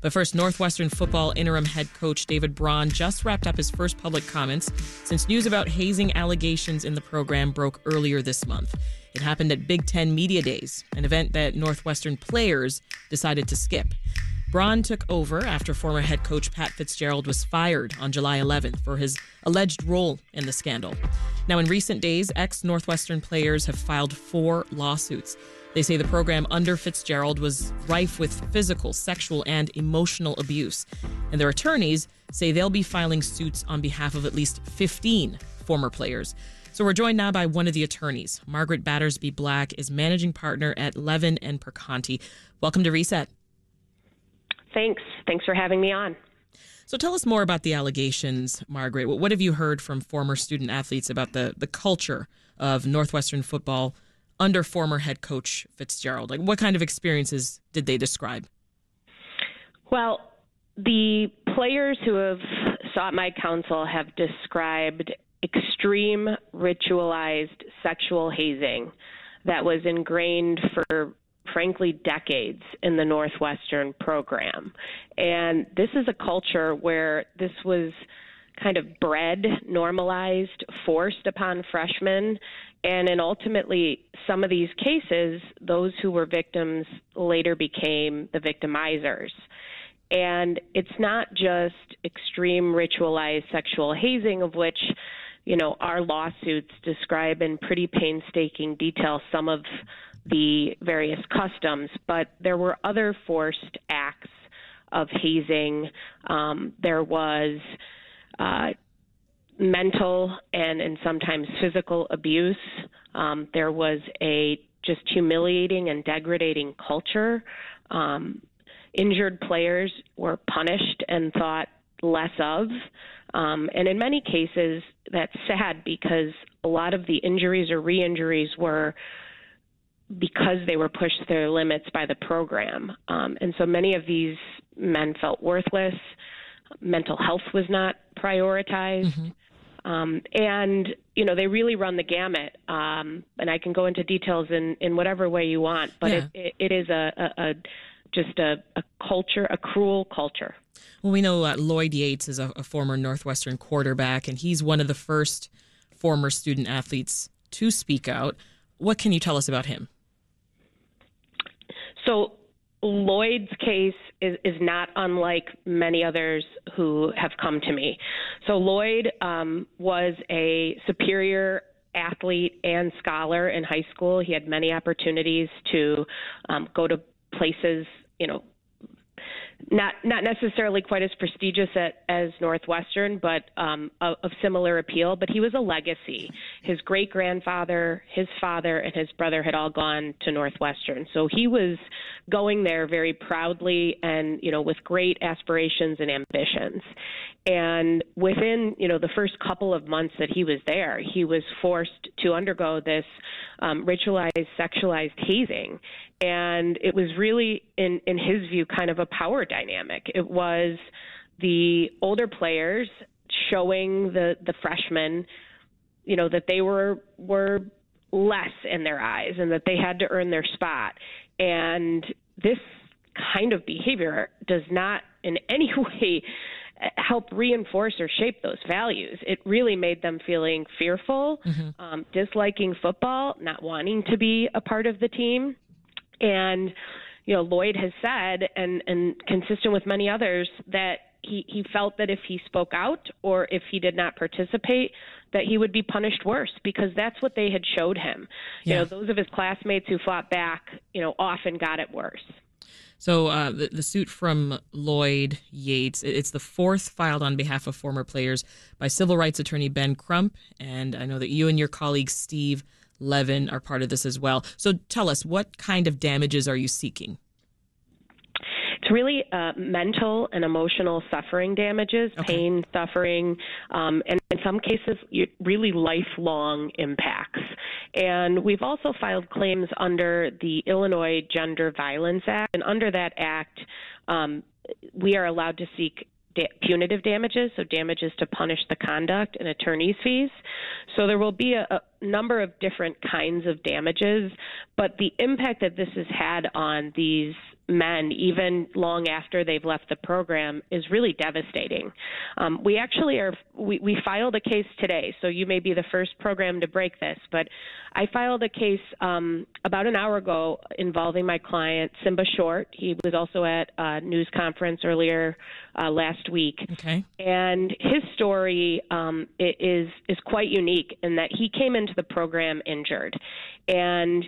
But first, Northwestern football interim head coach David Braun just wrapped up his first public comments since news about hazing allegations in the program broke earlier this month. It happened at Big Ten Media Days, an event that Northwestern players decided to skip. Braun took over after former head coach Pat Fitzgerald was fired on July 11th for his alleged role in the scandal. Now, in recent days, ex Northwestern players have filed four lawsuits. They say the program under Fitzgerald was rife with physical, sexual, and emotional abuse. And their attorneys say they'll be filing suits on behalf of at least 15 former players. So we're joined now by one of the attorneys. Margaret Battersby Black is managing partner at Levin and Perconti. Welcome to Reset. Thanks. Thanks for having me on. So tell us more about the allegations, Margaret. What have you heard from former student athletes about the, the culture of Northwestern football under former head coach Fitzgerald? Like, what kind of experiences did they describe? Well, the players who have sought my counsel have described extreme ritualized sexual hazing that was ingrained for frankly decades in the Northwestern program. And this is a culture where this was kind of bred, normalized, forced upon freshmen. And in ultimately some of these cases, those who were victims later became the victimizers. And it's not just extreme ritualized sexual hazing, of which, you know, our lawsuits describe in pretty painstaking detail some of the various customs, but there were other forced acts of hazing. Um, there was uh, mental and, and sometimes physical abuse. Um, there was a just humiliating and degrading culture. Um, injured players were punished and thought less of. Um, and in many cases, that's sad because a lot of the injuries or re injuries were because they were pushed to their limits by the program. Um, and so many of these men felt worthless. Mental health was not prioritized. Mm-hmm. Um, and, you know, they really run the gamut. Um, and I can go into details in, in whatever way you want, but yeah. it, it, it is a, a, a just a, a, culture, a cruel culture. Well, we know uh, Lloyd Yates is a, a former Northwestern quarterback, and he's one of the first former student athletes to speak out. What can you tell us about him? So Lloyd's case is, is not unlike many others who have come to me. So Lloyd um, was a superior athlete and scholar in high school. He had many opportunities to um, go to places, you know, not not necessarily quite as prestigious at, as Northwestern, but um, of, of similar appeal. But he was a legacy. His great grandfather, his father, and his brother had all gone to Northwestern, so he was going there very proudly and you know with great aspirations and ambitions. And within you know the first couple of months that he was there, he was forced to undergo this um, ritualized, sexualized hazing, and it was really, in in his view, kind of a power dynamic. It was the older players showing the the freshmen, you know, that they were were less in their eyes and that they had to earn their spot. And this kind of behavior does not in any way help reinforce or shape those values. It really made them feeling fearful, mm-hmm. um, disliking football, not wanting to be a part of the team. And you know, Lloyd has said, and and consistent with many others, that he he felt that if he spoke out or if he did not participate, that he would be punished worse because that's what they had showed him. Yeah. You know, those of his classmates who fought back, you know, often got it worse. So uh, the, the suit from Lloyd Yates, it's the fourth filed on behalf of former players by civil rights attorney Ben Crump, and I know that you and your colleague Steve Levin are part of this as well. So tell us, what kind of damages are you seeking? It's really uh, mental and emotional suffering damages, okay. pain, suffering, um, and in some cases, really lifelong impacts. And we've also filed claims under the Illinois Gender Violence Act. And under that act, um, we are allowed to seek da- punitive damages, so damages to punish the conduct and attorney's fees. So there will be a, a number of different kinds of damages, but the impact that this has had on these men, even long after they've left the program, is really devastating. Um, we actually are, we, we filed a case today, so you may be the first program to break this, but I filed a case um, about an hour ago involving my client, Simba Short. He was also at a news conference earlier uh, last week. Okay. And his story um, is, is quite unique in that he came into the program injured. And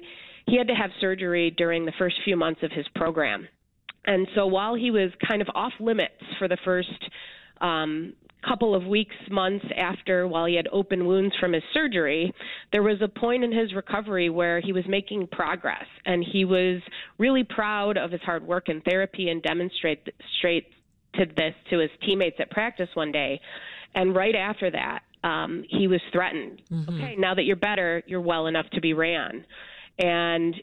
he had to have surgery during the first few months of his program. And so while he was kind of off limits for the first um, couple of weeks, months after, while he had open wounds from his surgery, there was a point in his recovery where he was making progress, and he was really proud of his hard work in therapy and demonstrate straight to this to his teammates at practice one day. And right after that, um, he was threatened. Mm-hmm. Okay, now that you're better, you're well enough to be ran. And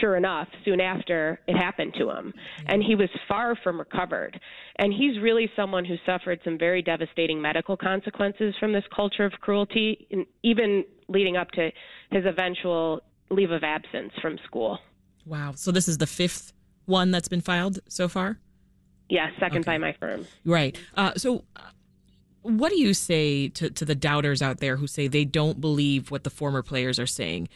sure enough, soon after, it happened to him. And he was far from recovered. And he's really someone who suffered some very devastating medical consequences from this culture of cruelty, even leading up to his eventual leave of absence from school. Wow. So this is the fifth one that's been filed so far? Yes, yeah, second okay. by my firm. Right. Uh, so. Uh, what do you say to, to the doubters out there who say they don't believe what the former players are saying?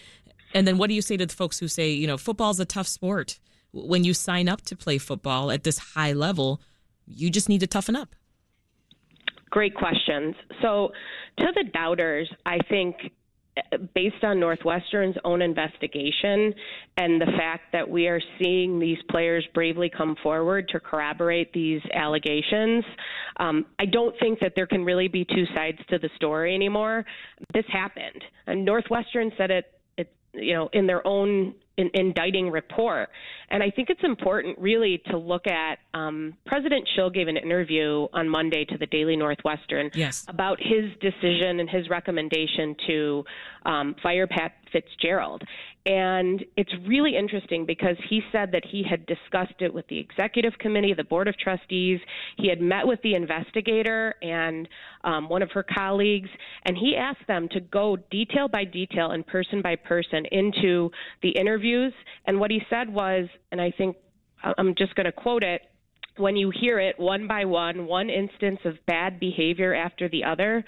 And then what do you say to the folks who say, you know, football's a tough sport? When you sign up to play football at this high level, you just need to toughen up. Great questions. So, to the doubters, I think based on Northwestern's own investigation and the fact that we are seeing these players bravely come forward to corroborate these allegations, um, I don't think that there can really be two sides to the story anymore. This happened. And Northwestern said it you know, in their own in, indicting report. And I think it's important, really, to look at. Um, President Schill gave an interview on Monday to the Daily Northwestern yes. about his decision and his recommendation to um, fire Pat Fitzgerald. And it's really interesting because he said that he had discussed it with the executive committee, the board of trustees. He had met with the investigator and um, one of her colleagues, and he asked them to go detail by detail and person by person into the interviews. And what he said was, and I think I'm just going to quote it when you hear it one by one, one instance of bad behavior after the other,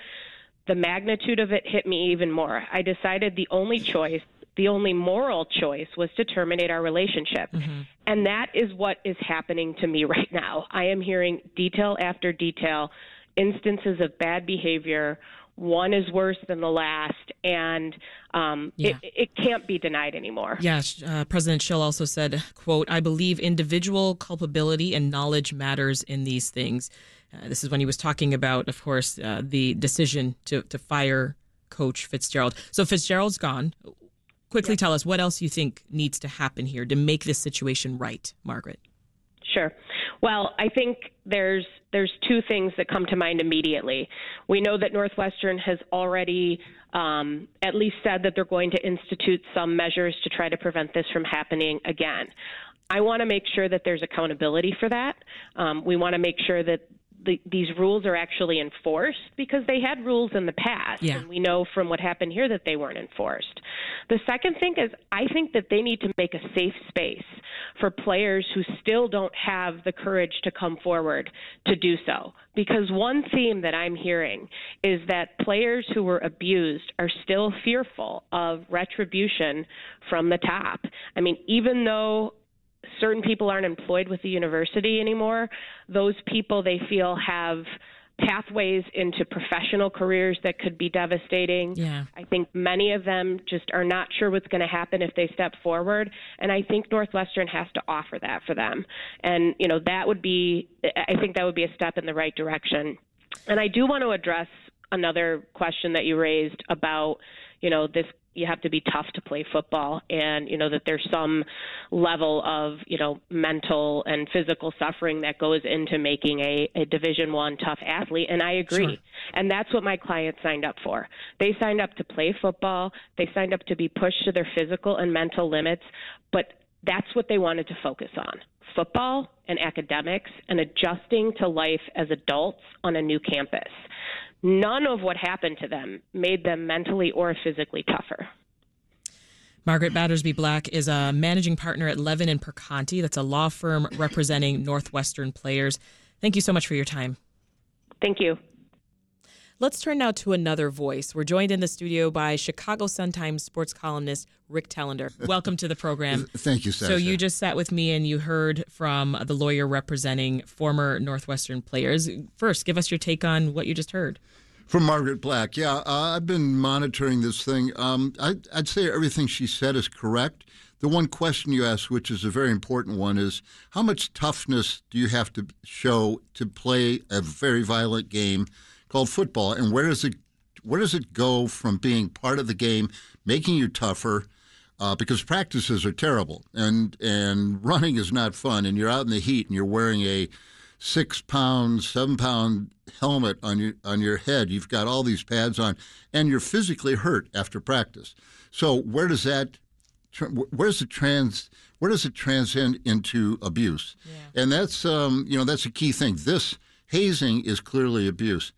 the magnitude of it hit me even more. I decided the only choice, the only moral choice was to terminate our relationship. Mm-hmm. And that is what is happening to me right now. I am hearing detail after detail, instances of bad behavior. One is worse than the last, and um, yeah. it, it, can't be denied anymore. Yes, uh, President Schill also said, "quote I believe individual culpability and knowledge matters in these things." Uh, this is when he was talking about, of course, uh, the decision to, to fire Coach Fitzgerald. So Fitzgerald's gone. Quickly yep. tell us what else you think needs to happen here to make this situation right, Margaret. Sure. Well, I think there's there's two things that come to mind immediately. We know that Northwestern has already um, at least said that they're going to institute some measures to try to prevent this from happening again. I want to make sure that there's accountability for that. Um, we want to make sure that the, these rules are actually enforced because they had rules in the past, yeah. and we know from what happened here that they weren't enforced. The second thing is, I think that they need to make a safe space for players who still don't have the courage to come forward to do so. Because one theme that I'm hearing is that players who were abused are still fearful of retribution from the top. I mean, even though certain people aren't employed with the university anymore, those people they feel have pathways into professional careers that could be devastating. Yeah. I think many of them just are not sure what's going to happen if they step forward, and I think Northwestern has to offer that for them. And you know that would be I think that would be a step in the right direction. And I do want to address another question that you raised about you know this you have to be tough to play football and you know that there's some level of you know mental and physical suffering that goes into making a, a division one tough athlete and i agree. Sure. and that's what my clients signed up for. They signed up to play football. They signed up to be pushed to their physical and mental limits but that's what they wanted to focus on football and academics and adjusting to life as adults on a new campus none of what happened to them made them mentally or physically tougher. Margaret Battersby Black is a managing partner at Levin and Perconti. That's a law firm representing Northwestern players. Thank you so much for your time. Thank you. Let's turn now to another voice. We're joined in the studio by Chicago Sun-Times sports columnist Rick Telander. Welcome to the program. Thank you, Sasha. So you just sat with me and you heard from the lawyer representing former Northwestern players. First, give us your take on what you just heard. From Margaret Black. Yeah, uh, I've been monitoring this thing. Um, I, I'd say everything she said is correct. The one question you asked, which is a very important one, is how much toughness do you have to show to play a very violent game called football, and where does it where does it go from being part of the game, making you tougher? Uh, because practices are terrible, and and running is not fun, and you're out in the heat, and you're wearing a six pound, seven pound helmet on your on your head. You've got all these pads on, and you're physically hurt after practice. So where does that where's the trans where does it transcend into abuse? Yeah. And that's um, you know that's a key thing. This hazing is clearly abuse.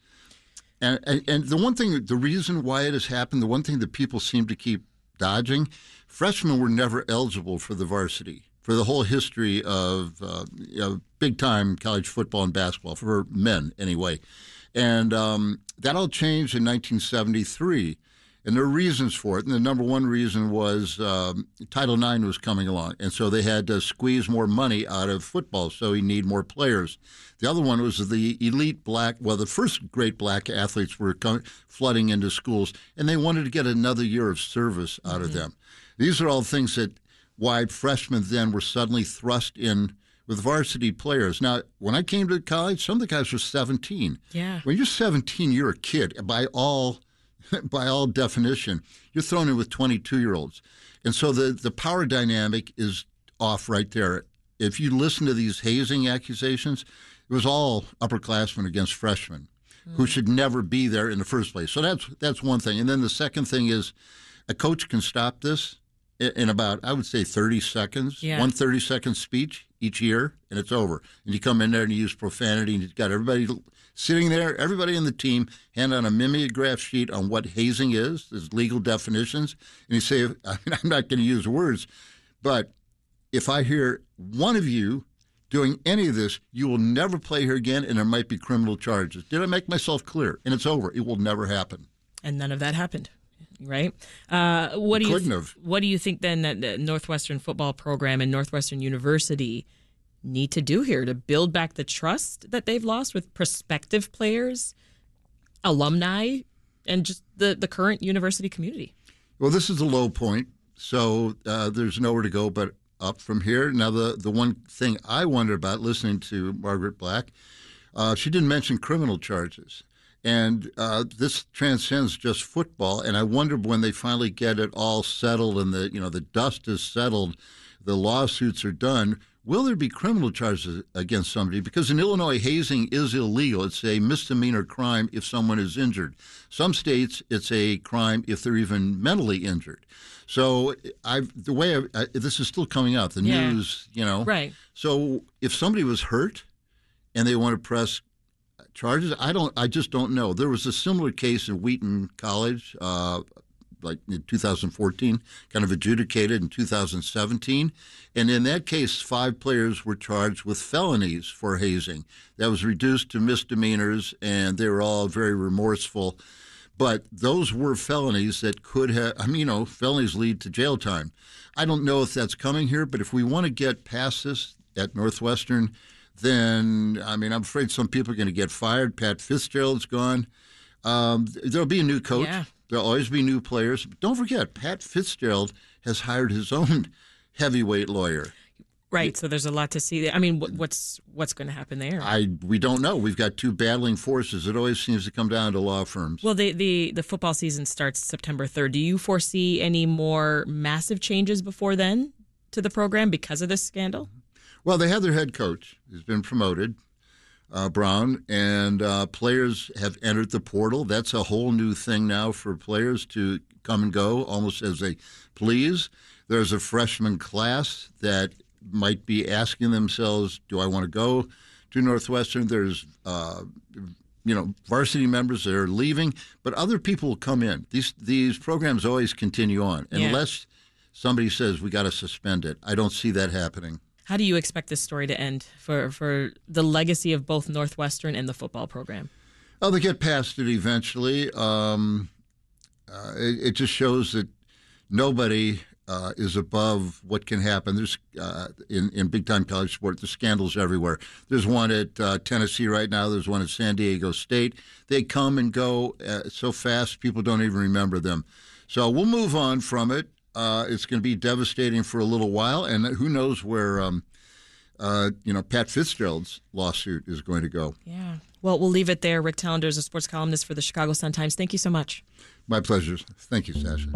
And, and, and the one thing, the reason why it has happened, the one thing that people seem to keep dodging, freshmen were never eligible for the varsity for the whole history of uh, you know, big time college football and basketball for men anyway. And um, that all changed in 1973. And there are reasons for it. And the number one reason was um, Title IX was coming along. And so they had to squeeze more money out of football, so you need more players. The other one was the elite black, well, the first great black athletes were coming, flooding into schools, and they wanted to get another year of service out mm-hmm. of them. These are all things that why freshmen then were suddenly thrust in with varsity players. Now, when I came to college, some of the guys were 17. Yeah. When you're 17, you're a kid by all by all definition. You're thrown in with 22 year olds. And so the, the power dynamic is off right there. If you listen to these hazing accusations, it was all upperclassmen against freshmen mm. who should never be there in the first place. So that's that's one thing. And then the second thing is a coach can stop this in about I would say 30 seconds, yeah. one 30 second speech each year, and it's over. And you come in there and you use profanity, and you've got everybody sitting there, everybody in the team, hand on a mimeograph sheet on what hazing is, there's legal definitions, and you say, I mean, I'm not going to use words, but if I hear one of you doing any of this, you will never play here again, and there might be criminal charges. Did I make myself clear? And it's over. It will never happen. And none of that happened right? Uh, what do you th- what do you think then that the Northwestern football program and Northwestern University need to do here to build back the trust that they've lost with prospective players, alumni, and just the the current university community? Well, this is the low point, so uh, there's nowhere to go but up from here. Now, the the one thing I wonder about listening to Margaret Black, uh, she didn't mention criminal charges. And uh, this transcends just football. And I wonder when they finally get it all settled and the you know the dust is settled, the lawsuits are done. Will there be criminal charges against somebody? Because in Illinois, hazing is illegal. It's a misdemeanor crime if someone is injured. Some states, it's a crime if they're even mentally injured. So I, the way I, I, this is still coming out, the yeah. news, you know. Right. So if somebody was hurt and they want to press charges? I don't. I just don't know. There was a similar case in Wheaton College, uh, like in 2014, kind of adjudicated in 2017, and in that case, five players were charged with felonies for hazing. That was reduced to misdemeanors, and they were all very remorseful. But those were felonies that could have. I mean, you know, felonies lead to jail time. I don't know if that's coming here, but if we want to get past this at Northwestern then I mean, I'm afraid some people are going to get fired. Pat Fitzgerald's gone. Um, there'll be a new coach. Yeah. There'll always be new players. But don't forget, Pat Fitzgerald has hired his own heavyweight lawyer. Right. So there's a lot to see. I mean, what's what's going to happen there? I we don't know. We've got two battling forces. It always seems to come down to law firms. Well, the the the football season starts September 3rd. Do you foresee any more massive changes before then to the program because of this scandal? Well, they have their head coach who's been promoted, uh, Braun, and uh, players have entered the portal. That's a whole new thing now for players to come and go almost as they please. There's a freshman class that might be asking themselves, "Do I want to go to Northwestern?" There's uh, you know varsity members that are leaving, but other people will come in. These these programs always continue on yeah. unless somebody says we got to suspend it. I don't see that happening. How do you expect this story to end for, for the legacy of both Northwestern and the football program? Oh, they get past it eventually. Um, uh, it, it, just shows that nobody uh, is above what can happen. There's uh, in in big time college sport. There's scandals everywhere. There's one at uh, Tennessee right now. There's one at San Diego State. They come and go uh, so fast, people don't even remember them. So we'll move on from it. Uh, it's going to be devastating for a little while, and who knows where. Um, uh, you know, Pat Fitzgerald's lawsuit is going to go. Yeah. Well, we'll leave it there. Rick Telander is a sports columnist for the Chicago Sun Times. Thank you so much. My pleasure. Thank you, Sasha.